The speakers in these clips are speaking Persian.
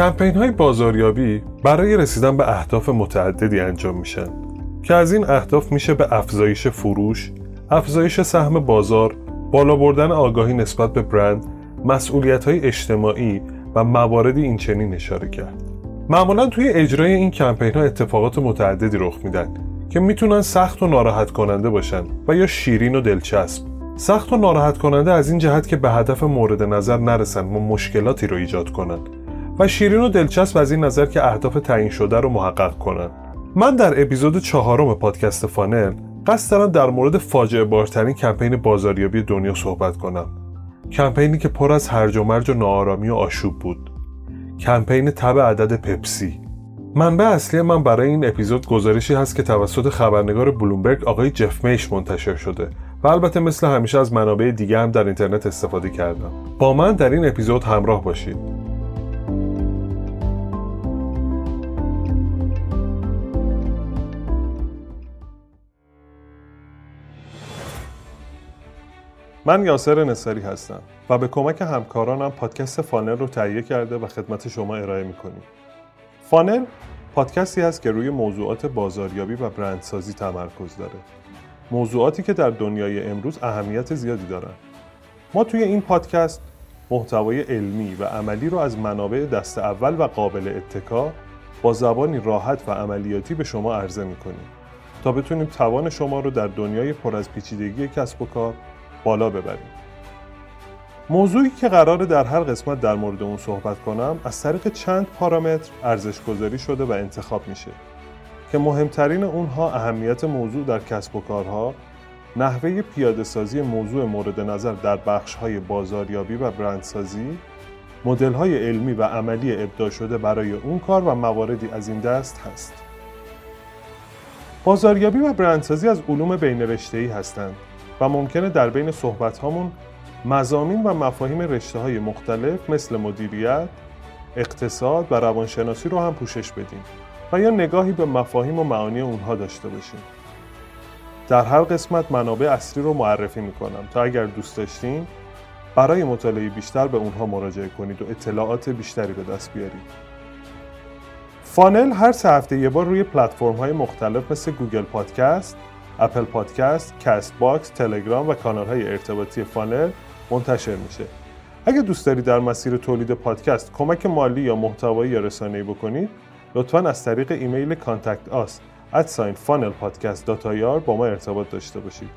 کمپین های بازاریابی برای رسیدن به اهداف متعددی انجام میشن که از این اهداف میشه به افزایش فروش، افزایش سهم بازار، بالا بردن آگاهی نسبت به برند، مسئولیت های اجتماعی و مواردی این چنین اشاره کرد. معمولا توی اجرای این کمپین ها اتفاقات متعددی رخ میدن که می‌تونن سخت و ناراحت کننده باشن و یا شیرین و دلچسب سخت و ناراحت کننده از این جهت که به هدف مورد نظر نرسن و مشکلاتی رو ایجاد کنن و شیرین و دلچسب از این نظر که اهداف تعیین شده رو محقق کنن. من در اپیزود چهارم پادکست فانل قصد دارم در مورد فاجعه بارترین کمپین بازاریابی دنیا صحبت کنم. کمپینی که پر از هرج و مرج و ناآرامی و آشوب بود. کمپین تب عدد پپسی. منبع اصلی من برای این اپیزود گزارشی هست که توسط خبرنگار بلومبرگ آقای جف میش منتشر شده و البته مثل همیشه از منابع دیگه هم در اینترنت استفاده کردم. با من در این اپیزود همراه باشید. من یاسر نصری هستم و به کمک همکارانم پادکست فانل رو تهیه کرده و خدمت شما ارائه می‌کنیم. فانل پادکستی هست که روی موضوعات بازاریابی و برندسازی تمرکز داره. موضوعاتی که در دنیای امروز اهمیت زیادی دارن. ما توی این پادکست محتوای علمی و عملی رو از منابع دست اول و قابل اتکا با زبانی راحت و عملیاتی به شما عرضه می‌کنیم تا بتونیم توان شما رو در دنیای پر از پیچیدگی کسب و کار بالا ببریم. موضوعی که قراره در هر قسمت در مورد اون صحبت کنم از طریق چند پارامتر ارزش گذاری شده و انتخاب میشه که مهمترین اونها اهمیت موضوع در کسب و کارها نحوه پیاده سازی موضوع مورد نظر در بخش های بازاریابی و برندسازی مدل های علمی و عملی ابداع شده برای اون کار و مواردی از این دست هست بازاریابی و برندسازی از علوم بینرشته‌ای هستند و ممکنه در بین صحبت هامون مزامین و مفاهیم رشته های مختلف مثل مدیریت، اقتصاد و روانشناسی رو هم پوشش بدیم و یا نگاهی به مفاهیم و معانی اونها داشته باشیم. در هر قسمت منابع اصلی رو معرفی می‌کنم تا اگر دوست داشتین برای مطالعه بیشتر به اونها مراجعه کنید و اطلاعات بیشتری به دست بیارید. فانل هر سه هفته یه بار روی پلتفرم های مختلف مثل Google Podcast، Apple Podcast، Castbox، تلگرام و کانال های ارتباطی فانل منتشر میشه. اگه دوست دارید در مسیر تولید پادکست کمک مالی یا محتوایی یا رسانه‌ای بکنید لطفا از طریق ایمیل contact us پادکست با ما ارتباط داشته باشید.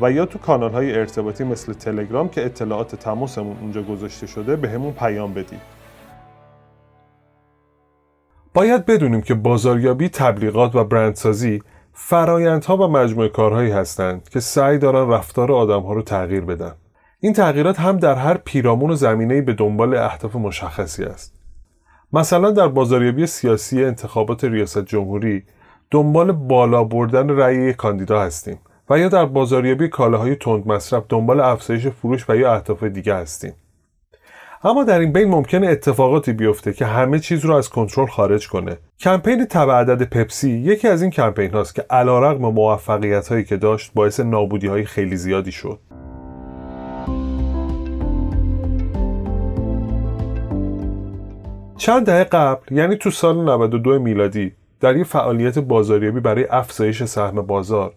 و یا تو کانال های ارتباطی مثل تلگرام که اطلاعات تماسمون اونجا گذاشته شده بهمون پیام بدید. باید بدونیم که بازاریابی تبلیغات و برندسازی فرایندها و مجموعه کارهایی هستند که سعی دارن رفتار آدمها رو تغییر بدن این تغییرات هم در هر پیرامون و زمینه‌ای به دنبال اهداف مشخصی است. مثلا در بازاریابی سیاسی انتخابات ریاست جمهوری دنبال بالا بردن رأی کاندیدا هستیم و یا در بازاریابی کالاهای تند مصرف دنبال افزایش فروش و یا اهداف دیگه هستیم. اما در این بین ممکنه اتفاقاتی بیفته که همه چیز رو از کنترل خارج کنه. کمپین تبع عدد پپسی یکی از این کمپین هاست که علیرغم موفقیت هایی که داشت باعث نابودی های خیلی زیادی شد. چند دهه قبل یعنی تو سال 92 میلادی در یه فعالیت بازاریابی برای افزایش سهم بازار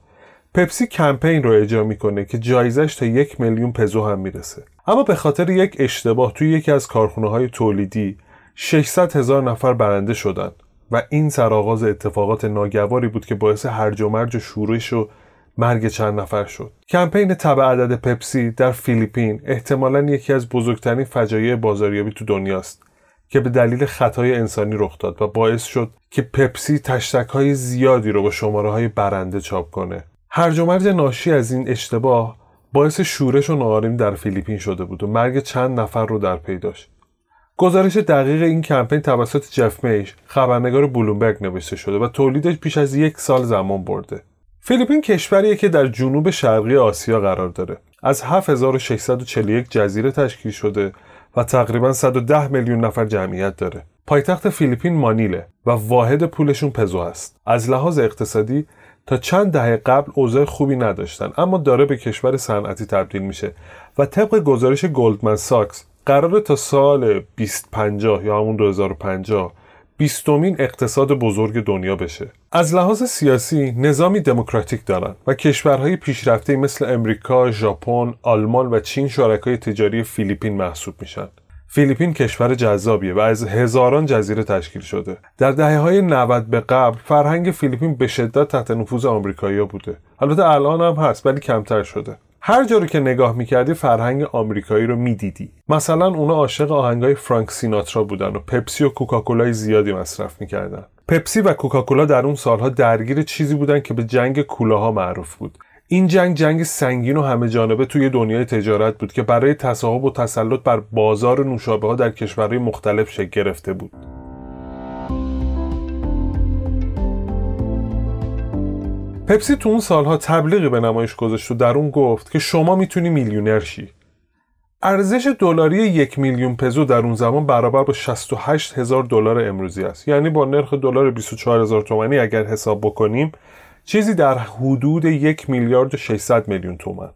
پپسی کمپین رو اجرا می‌کنه که جایزش تا یک میلیون پزو هم می‌رسه. اما به خاطر یک اشتباه توی یکی از کارخونه های تولیدی 600 هزار نفر برنده شدن و این سرآغاز اتفاقات ناگواری بود که باعث هرج و مرج و شورش و مرگ چند نفر شد. کمپین تبع عدد پپسی در فیلیپین احتمالا یکی از بزرگترین فجایع بازاریابی تو دنیاست که به دلیل خطای انسانی رخ داد و باعث شد که پپسی تشتک های زیادی رو با شماره های برنده چاپ کنه. هرج و ناشی از این اشتباه باعث شورش و ناآرامی در فیلیپین شده بود و مرگ چند نفر رو در پی داشت گزارش دقیق این کمپین توسط جف میش خبرنگار بلومبرگ نوشته شده و تولیدش بیش از یک سال زمان برده فیلیپین کشوریه که در جنوب شرقی آسیا قرار داره از 7641 جزیره تشکیل شده و تقریبا 110 میلیون نفر جمعیت داره. پایتخت فیلیپین مانیله و واحد پولشون پزو است. از لحاظ اقتصادی تا چند دهه قبل اوضاع خوبی نداشتن اما داره به کشور صنعتی تبدیل میشه و طبق گزارش گلدمن ساکس قرار تا سال 2050 یا همون 2050 بیستمین اقتصاد بزرگ دنیا بشه. از لحاظ سیاسی نظامی دموکراتیک دارن و کشورهای پیشرفته مثل امریکا، ژاپن، آلمان و چین شرکای تجاری فیلیپین محسوب میشن. فیلیپین کشور جذابیه و از هزاران جزیره تشکیل شده. در دهه های 90 به قبل فرهنگ فیلیپین به شدت تحت نفوذ آمریکایی‌ها بوده. البته الان هم هست ولی کمتر شده. هر جا رو که نگاه می‌کردی فرهنگ آمریکایی رو می‌دیدی مثلا اونا عاشق آهنگای فرانک سیناترا بودن و پپسی و کوکاکولای زیادی مصرف می‌کردن پپسی و کوکاکولا در اون سالها درگیر چیزی بودن که به جنگ کولاها معروف بود این جنگ جنگ سنگین و همه جانبه توی دنیای تجارت بود که برای تصاحب و تسلط بر بازار نوشابه ها در کشورهای مختلف شکل گرفته بود. پپسی تو اون سالها تبلیغی به نمایش گذاشت و در اون گفت که شما می‌تونی میلیونر شی. ارزش دلاری یک میلیون پزو در اون زمان برابر با 68 هزار دلار امروزی است. یعنی با نرخ دلار 24 هزار تومانی اگر حساب بکنیم چیزی در حدود یک میلیارد و 600 میلیون تومن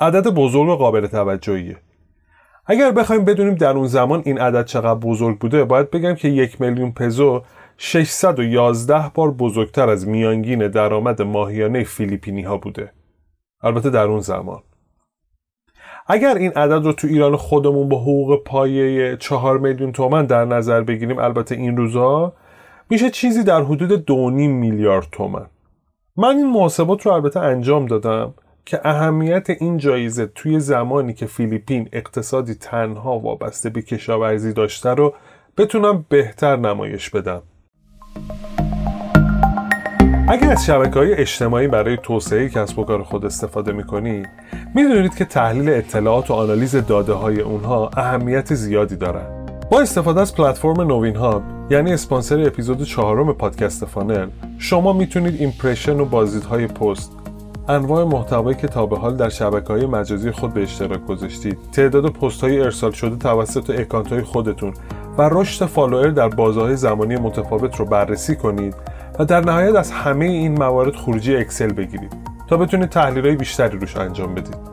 عدد بزرگ و قابل توجهیه. اگر بخوایم بدونیم در اون زمان این عدد چقدر بزرگ بوده باید بگم که یک میلیون پزو 611 بار بزرگتر از میانگین درآمد ماهیانه فیلیپینی ها بوده. البته در اون زمان. اگر این عدد رو تو ایران خودمون با حقوق پایه 4 میلیون تومن در نظر بگیریم البته این روزا میشه چیزی در حدود 2.5 میلیارد تومن من این محاسبات رو البته انجام دادم که اهمیت این جایزه توی زمانی که فیلیپین اقتصادی تنها وابسته به کشاورزی داشته رو بتونم بهتر نمایش بدم اگر از شبکه های اجتماعی برای توسعه کسب و کار خود استفاده می کنید می‌دونید که تحلیل اطلاعات و آنالیز داده های اونها اهمیت زیادی دارند. با استفاده از پلتفرم نوین هاب یعنی اسپانسر اپیزود چهارم پادکست فانل. شما می‌تونید impression و بازدیدهای پست انواع محتوایی که تا به حال در شبکه های مجازی خود به اشتراک گذاشتید تعداد پست های ارسال شده توسط اکانت های خودتون و رشد follower در بازه‌های زمانی متفاوت رو بررسی کنید و در نهایت از همه این موارد خروجی اکسل بگیرید تا بتونید تحلیل بیشتری روش انجام بدید.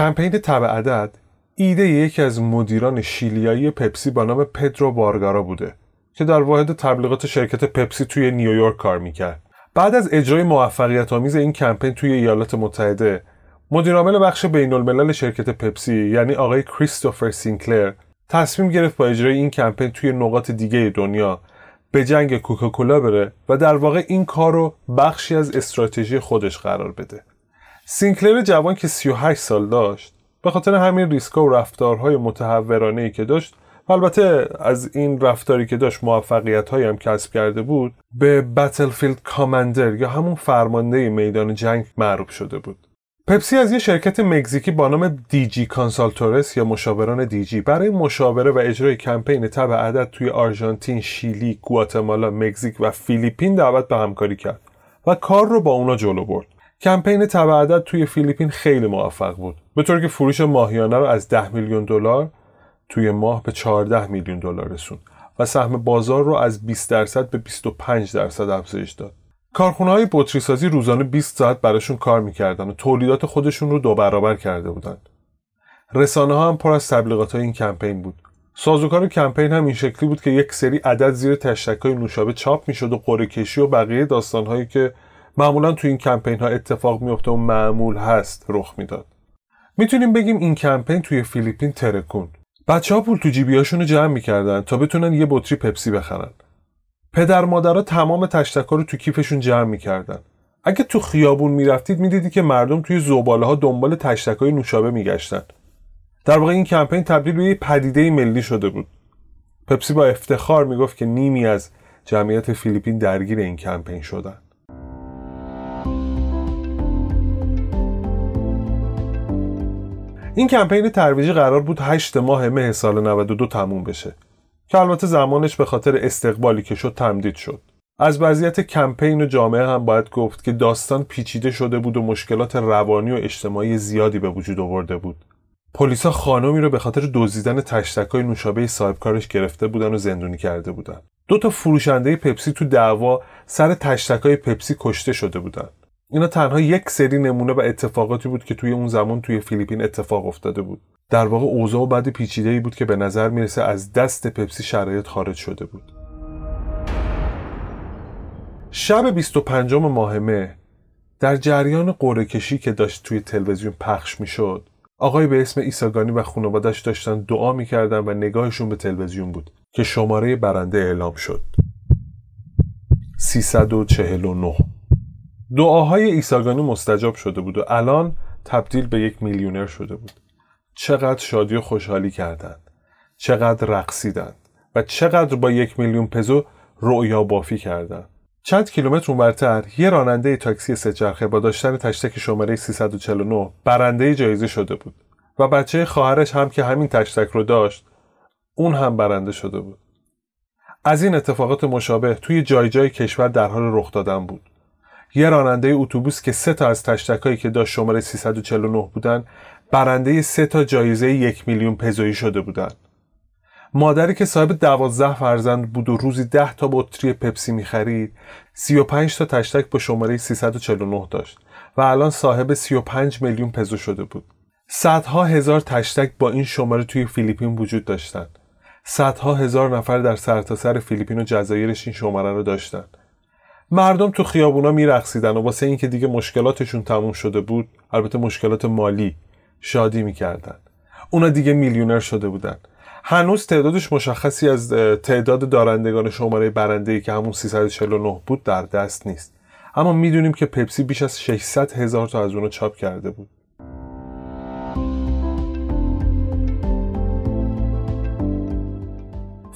کمپین تب عدد ایده یکی از مدیران شیلیایی پپسی با نام پدرو ورگارا بوده که در واحد تبلیغات شرکت پپسی توی نیویورک کار می‌کرد بعد از اجرای موفقیت آمیز این کمپین توی ایالات متحده مدیرعامل بخش بین الملل شرکت پپسی یعنی آقای کریستوفر سینکلر تصمیم گرفت با اجرای این کمپین توی نقاط دیگه دنیا به جنگ کوکاکولا بره و در واقع این کار رو بخشی از استراتژی خودش قرار بده. سینکلر جوان که 38 سال داشت به خاطر همین ریسکا و رفتارهای متهورانه ای که داشت و البته از این رفتاری که داشت موفقیت هم کسب کرده بود به battlefield commander یا همون فرمانده میدان جنگ معروف شده بود پپسی از یه شرکت مکزیکی با نام دیجی کانسالتورس یا مشاوران دیجی برای مشاوره و اجرای کمپین تبع عدد توی آرژانتین، شیلی، گواتمالا، مکزیک و فیلیپین دعوت به همکاری کرد و کار رو با اونا جلو برد. کمپین تبع عدد توی فیلیپین خیلی موفق بود. به طور که فروش ماهیانه رو از 10 میلیون دلار توی ماه به 14 میلیون دلار رسون و سهم بازار رو از 20 درصد به 25 درصد افزایش داد. کارخونه های بطری سازی روزانه 20 ساعت براشون کار می‌کردن و تولیدات خودشون رو دو برابر کرده بودند. رسانه ها هم پر از تبلیغات های این کمپین بود. سازوکار کمپین هم این شکلی بود که یک سری عدد زیر تشتک های نوشابه چاپ می‌شد و قره کشی و بقیه داستان هایی که معمولا تو این کمپین ها اتفاق میفته و معمول هست رخ می‌داد. می‌تونیم بگیم این کمپین توی فیلیپین ترکون. بچه ها پول تو جیبیاشون رو جمع می‌کردن تا بتونن یه بطری پپسی بخرن. پدر مادرها تمام تشتکا رو تو کیفشون جمع می‌کردن اگه تو خیابون می‌رفتید می‌دیدی که مردم توی زباله ها دنبال تشتکای نوشابه میگشتن در واقع این کمپین تبدیل به یه پدیده ملی شده بود پپسی با افتخار می‌گفت که نیمی از جمعیت فیلیپین درگیر این کمپین شدن این کمپین ترویجی قرار بود 8 ماه مه سال 92 تموم بشه که البته زمانش به خاطر استقبالی که شد تمدید شد. از وضعیت کمپین و جامعه هم باید گفت که داستان پیچیده شده بود و مشکلات روانی و اجتماعی زیادی به وجود آورده بود. پلیسا خانمی رو به خاطر دزدیدن تشتکای نوشابه صاحبکارش گرفته بودن و زندونی کرده بودن. دو تا فروشنده پپسی تو دعوا سر تشتکای پپسی کشته شده بودن. اینا تنها یک سری نمونه و اتفاقاتی بود که توی اون زمان توی فیلیپین اتفاق افتاده بود. در واقع اوضاع بعد پیچیده ای بود که به نظر می‌رسه از دست پپسی شرایط خارج شده بود. شب 25 ماه مه در جریان قرعه کشی که داشت توی تلویزیون پخش می‌شد آقای به اسم ایساگانی و خانوادش داشتن دعا می‌کردن و نگاهشون به تلویزیون بود که شماره برنده اعلام شد. 349 دعاهای ایساگانی مستجاب شده بود و الان تبدیل به یک میلیونر شده بود. چقدر شادی و خوشحالی کردند. چقدر رقصیدند. و چقدر با یک میلیون پزو رؤیا بافی کردند. چند کیلومتر اونورتر یه راننده تاکسی سهچرخه با داشتن تشتک شماره 349 برنده جایزه شده بود. و بچه خواهرش هم که همین تشتک رو داشت اون هم برنده شده بود. از این اتفاقات مشابه توی جای جای کشور در حال رخ دادن بود. یه راننده اتوبوس که سه تا از تشتکایی که داشت شماره 349 بودن برنده سه تا جایزه یک میلیون پزویی شده بودن. مادری که صاحب دوازده فرزند بود و روزی ده تا بطری پپسی می‌خرید 35 تا تشتک با شماره 349 داشت و الان صاحب 35 میلیون پزو شده بود. صدها هزار تشتک با این شماره توی فیلیپین وجود داشتند صدها هزار نفر در سرتاسر سر فیلیپین و جزایرش این شماره رو داشتن. مردم تو خیابونا میرقصیدن و واسه اینکه دیگه مشکلاتشون تموم شده بود البته مشکلات مالی شادی می‌کردن. اونا دیگه میلیونر شده بودن. هنوز تعدادش مشخصی از تعداد دارندگان شماره برنده که همون 349 بود در دست نیست. اما می‌دونیم که پپسی بیش از 600 هزار تا از اونو چاپ کرده بود.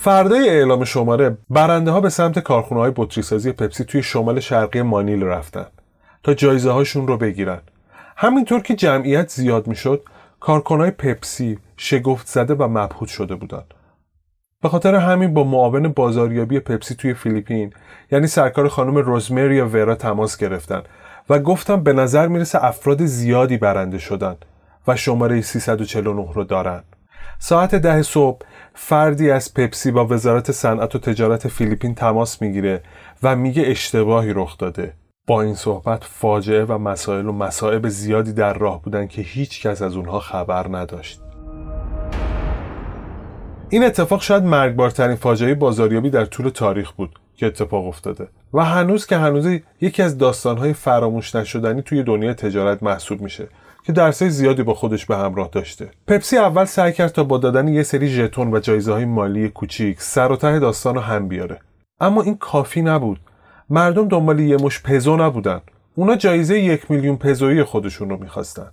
فردای اعلام شماره برنده ها به سمت کارخونه های بطری پپسی توی شمال شرقی مانیل رفتن تا جایزه هاشون رو بگیرن همینطور که جمعیت زیاد می‌شد کارکنای پپسی شگفت زده و مبهوت شده بودند. به خاطر همین با معاون بازاریابی پپسی توی فیلیپین یعنی سرکار خانم روزمری ورا تماس گرفتن و گفتم به نظر می‌رسه افراد زیادی برنده شدن و شماره 349 رو دارن. ساعت ده صبح فردی از پپسی با وزارت صنعت و تجارت فیلیپین تماس می‌گیره و میگه اشتباهی رخ داده. با این صحبت فاجعه و مسائل و مصائب زیادی در راه بودن که هیچ کس از اونها خبر نداشت. این اتفاق شاید مرگبارترین فاجعه بازاریابی در طول تاریخ بود که اتفاق افتاده و هنوز که هنوز یکی از داستانهای فراموش نشدنی توی دنیای تجارت محسوب میشه که درسای زیادی با خودش به همراه داشته. پپسی اول سعی کرد تا با دادن یه سری ژتون و جایزه های مالی کوچیک سر و ته داستان رو هم بیاره. اما این کافی نبود مردم دنبال یه مش پزو نبودن اونا جایزه یک میلیون پزویی خودشون رو می‌خواستن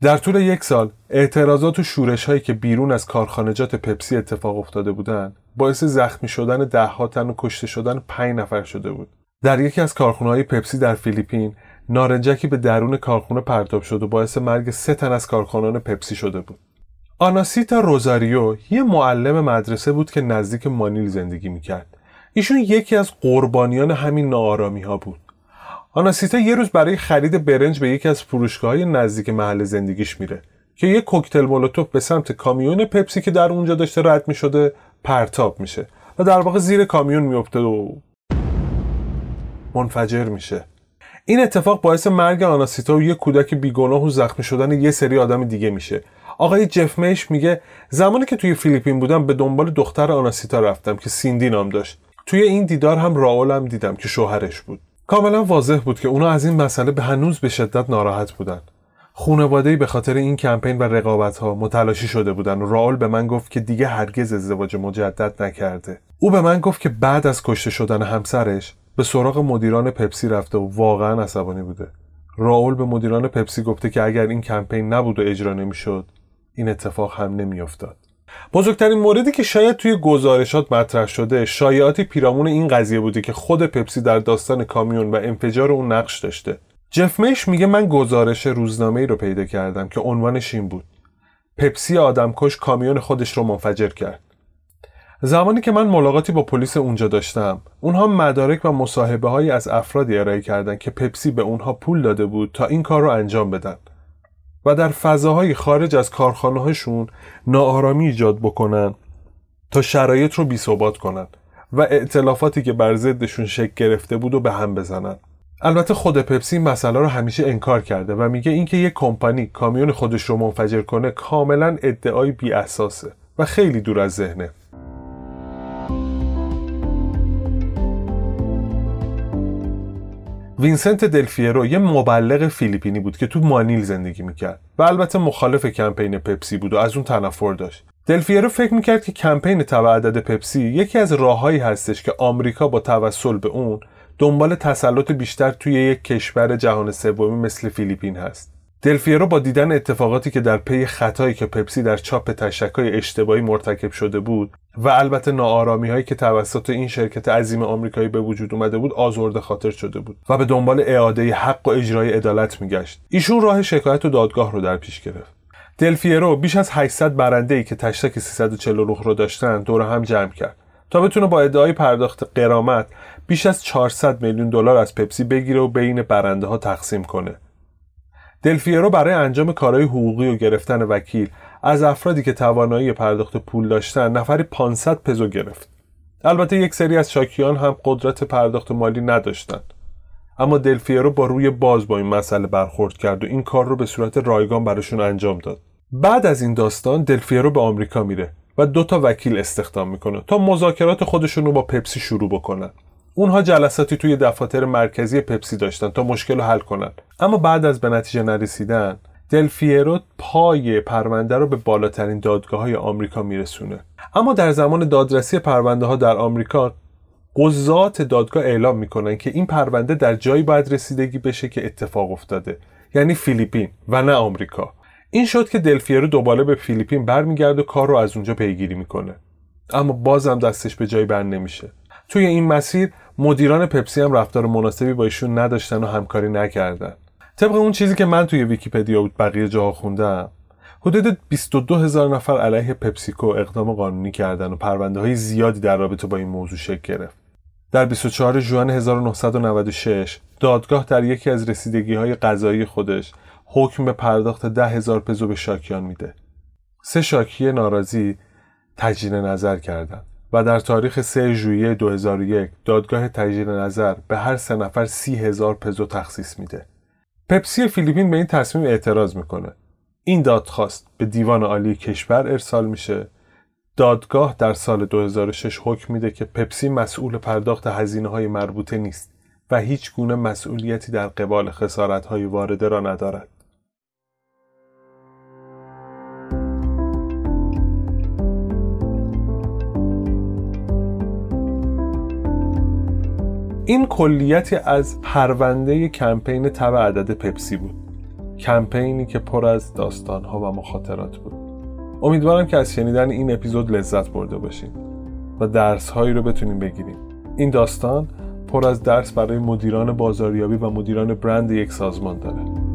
در طول یک سال اعتراضات و شورش هایی که بیرون از کارخانجات پپسی اتفاق افتاده بودند باعث زخمی شدن ده ها تن و کشته شدن پنج نفر شده بود در یکی از کارخونه های پپسی در فیلیپین نارنجکی به درون کارخونه پرتاب شد و باعث مرگ سه تن از کارکنان پپسی شده بود. آناسیتا روزاریو یه معلم مدرسه بود که نزدیک مانیل زندگی می‌کرد. ایشون یکی از قربانیان همین ناآرامی ها بود. آناسیتا یه روز برای خرید برنج به یکی از فروشگاه های نزدیک محل زندگیش میره که یه کوکتل مولوتوف به سمت کامیون پپسی که در اونجا داشته رد می‌شده پرتاب میشه و در واقع زیر کامیون میفته و منفجر میشه. این اتفاق باعث مرگ آناسیتا و یه کودک بیگناه و زخمی شدن یه سری آدم دیگه میشه. آقای جف میش میگه زمانی که توی فیلیپین بودم به دنبال دختر آناسیتا رفتم که سیندی نام داشت. توی این دیدار هم راولم دیدم که شوهرش بود. کاملا واضح بود که اونا از این مسئله به هنوز به شدت ناراحت بودن. خانواده‌ای به خاطر این کمپین و رقابت ها متلاشی شده بودن و راول به من گفت که دیگه هرگز ازدواج مجدد نکرده. او به من گفت که بعد از کشته شدن همسرش به سراغ مدیران پپسی رفته و واقعا عصبانی بوده. راول به مدیران پپسی گفته که اگر این کمپین نبود و اجرا نمی‌شد این اتفاق هم نمیافتاد. بزرگترین موردی که شاید توی گزارشات مطرح شده شایعاتی پیرامون این قضیه بوده که خود پپسی در داستان کامیون و انفجار اون نقش داشته. جف میش میگه من گزارش روزنامه ای رو پیدا کردم که عنوانش این بود. پپسی آدمکش کامیون خودش رو منفجر کرد. زمانی که من ملاقاتی با پلیس اونجا داشتم اونها مدارک و مصاحبه هایی از افرادی ارائه کردند که پپسی به اونها پول داده بود تا این کار رو انجام بدن. و در فضاهای خارج از کارخانه هاشون ناآرامی ایجاد بکنن تا شرایط رو بیثبات کنن و ائتلافاتی که بر ضدشون شکل گرفته بود و به هم بزنن. البته خود پپسی این مسئله رو همیشه انکار کرده و میگه اینکه یک کمپانی کامیون خودش رو منفجر کنه کاملا ادعای بی اساسه و خیلی دور از ذهنه. وینسنت دلفیرو یه مبلغ فیلیپینی بود که تو مانیل زندگی می‌کرد و البته مخالف کمپین پپسی بود و از اون تنفر داشت دلفیرو فکر می‌کرد که کمپین تب پپسی یکی از راههایی هستش که آمریکا با توسل به اون دنبال تسلط بیشتر توی یک کشور جهان سومی مثل فیلیپین هست. دلفیرو با دیدن اتفاقاتی که در پی خطایی که پپسی در چاپ تشتکای اشتباهی مرتکب شده بود و البته ناآرامی هایی که توسط این شرکت عظیم آمریکایی به وجود اومده بود آزرده خاطر شده بود و به دنبال اعاده حق و اجرای عدالت میگشت ایشون راه شکایت و دادگاه رو در پیش گرفت دلفیرو بیش از 800 برنده ای که تشتک 349 رو داشتن دور هم جمع کرد تا بتونه با ادعای پرداخت قرامت بیش از 400 میلیون دلار از پپسی بگیره و بین برنده ها تقسیم کنه. دلفیرو برای انجام کارهای حقوقی و گرفتن وکیل از افرادی که توانایی پرداخت پول داشتن نفری 500 پزو گرفت. البته یک سری از شاکیان هم قدرت پرداخت مالی نداشتند. اما دلفیرو با روی باز با این مسئله برخورد کرد و این کار رو به صورت رایگان براشون انجام داد. بعد از این داستان دلفیرو به آمریکا میره و دو تا وکیل استخدام می‌کنه تا مذاکرات خودشون رو با پپسی شروع بکنن. اونها جلساتی توی دفاتر مرکزی پپسی داشتن تا مشکل رو حل کنن. اما بعد از به نتیجه نرسیدن دلفیرو پای پرونده رو به بالاترین دادگاه های آمریکا میرسونه. اما در زمان دادرسی پرونده ها در آمریکا قضات دادگاه اعلام می‌کنن که این پرونده در جایی باید رسیدگی بشه که اتفاق افتاده. یعنی فیلیپین و نه آمریکا. این شد که دلفیرو دوباره به فیلیپین برمیگرده و کار رو از اونجا پیگیری می‌کنه. اما بازم دستش به جایی بند نمیشه. توی این مسیر مدیران پپسی هم رفتار مناسبی با ایشون نداشتن و همکاری نکردن. طبق اون چیزی که من توی ویکیپدیا بود بقیه جاها خوندم حدود 22 هزار نفر علیه پپسیکو اقدام قانونی کردن و پرونده های زیادی در رابطه با این موضوع شکل گرفت. در 24 ژوئن 1996 دادگاه در یکی از رسیدگی های قضایی خودش حکم به پرداخت ده هزار پزو به شاکیان میده. سه شاکی ناراضی تجدید نظر کردند و در تاریخ 3 ژوئیه 2001 دادگاه تجدید نظر به هر سه نفر سی هزار پزو تخصیص میده. پپسی فیلیپین به این تصمیم اعتراض می‌کنه. این دادخواست به دیوان عالی کشور ارسال میشه. دادگاه در سال 2006 حکم میده که پپسی مسئول پرداخت هزینه های مربوطه نیست و هیچ گونه مسئولیتی در قبال خسارت های وارده را ندارد. این کلیتی از پرونده کمپین تبع عدد پپسی بود. کمپینی که پر از داستانها و مخاطرات بود. امیدوارم که از شنیدن این اپیزود لذت برده باشیم و درس هایی رو بتونیم بگیریم. این داستان پر از درس برای مدیران بازاریابی و مدیران برند یک سازمان داره.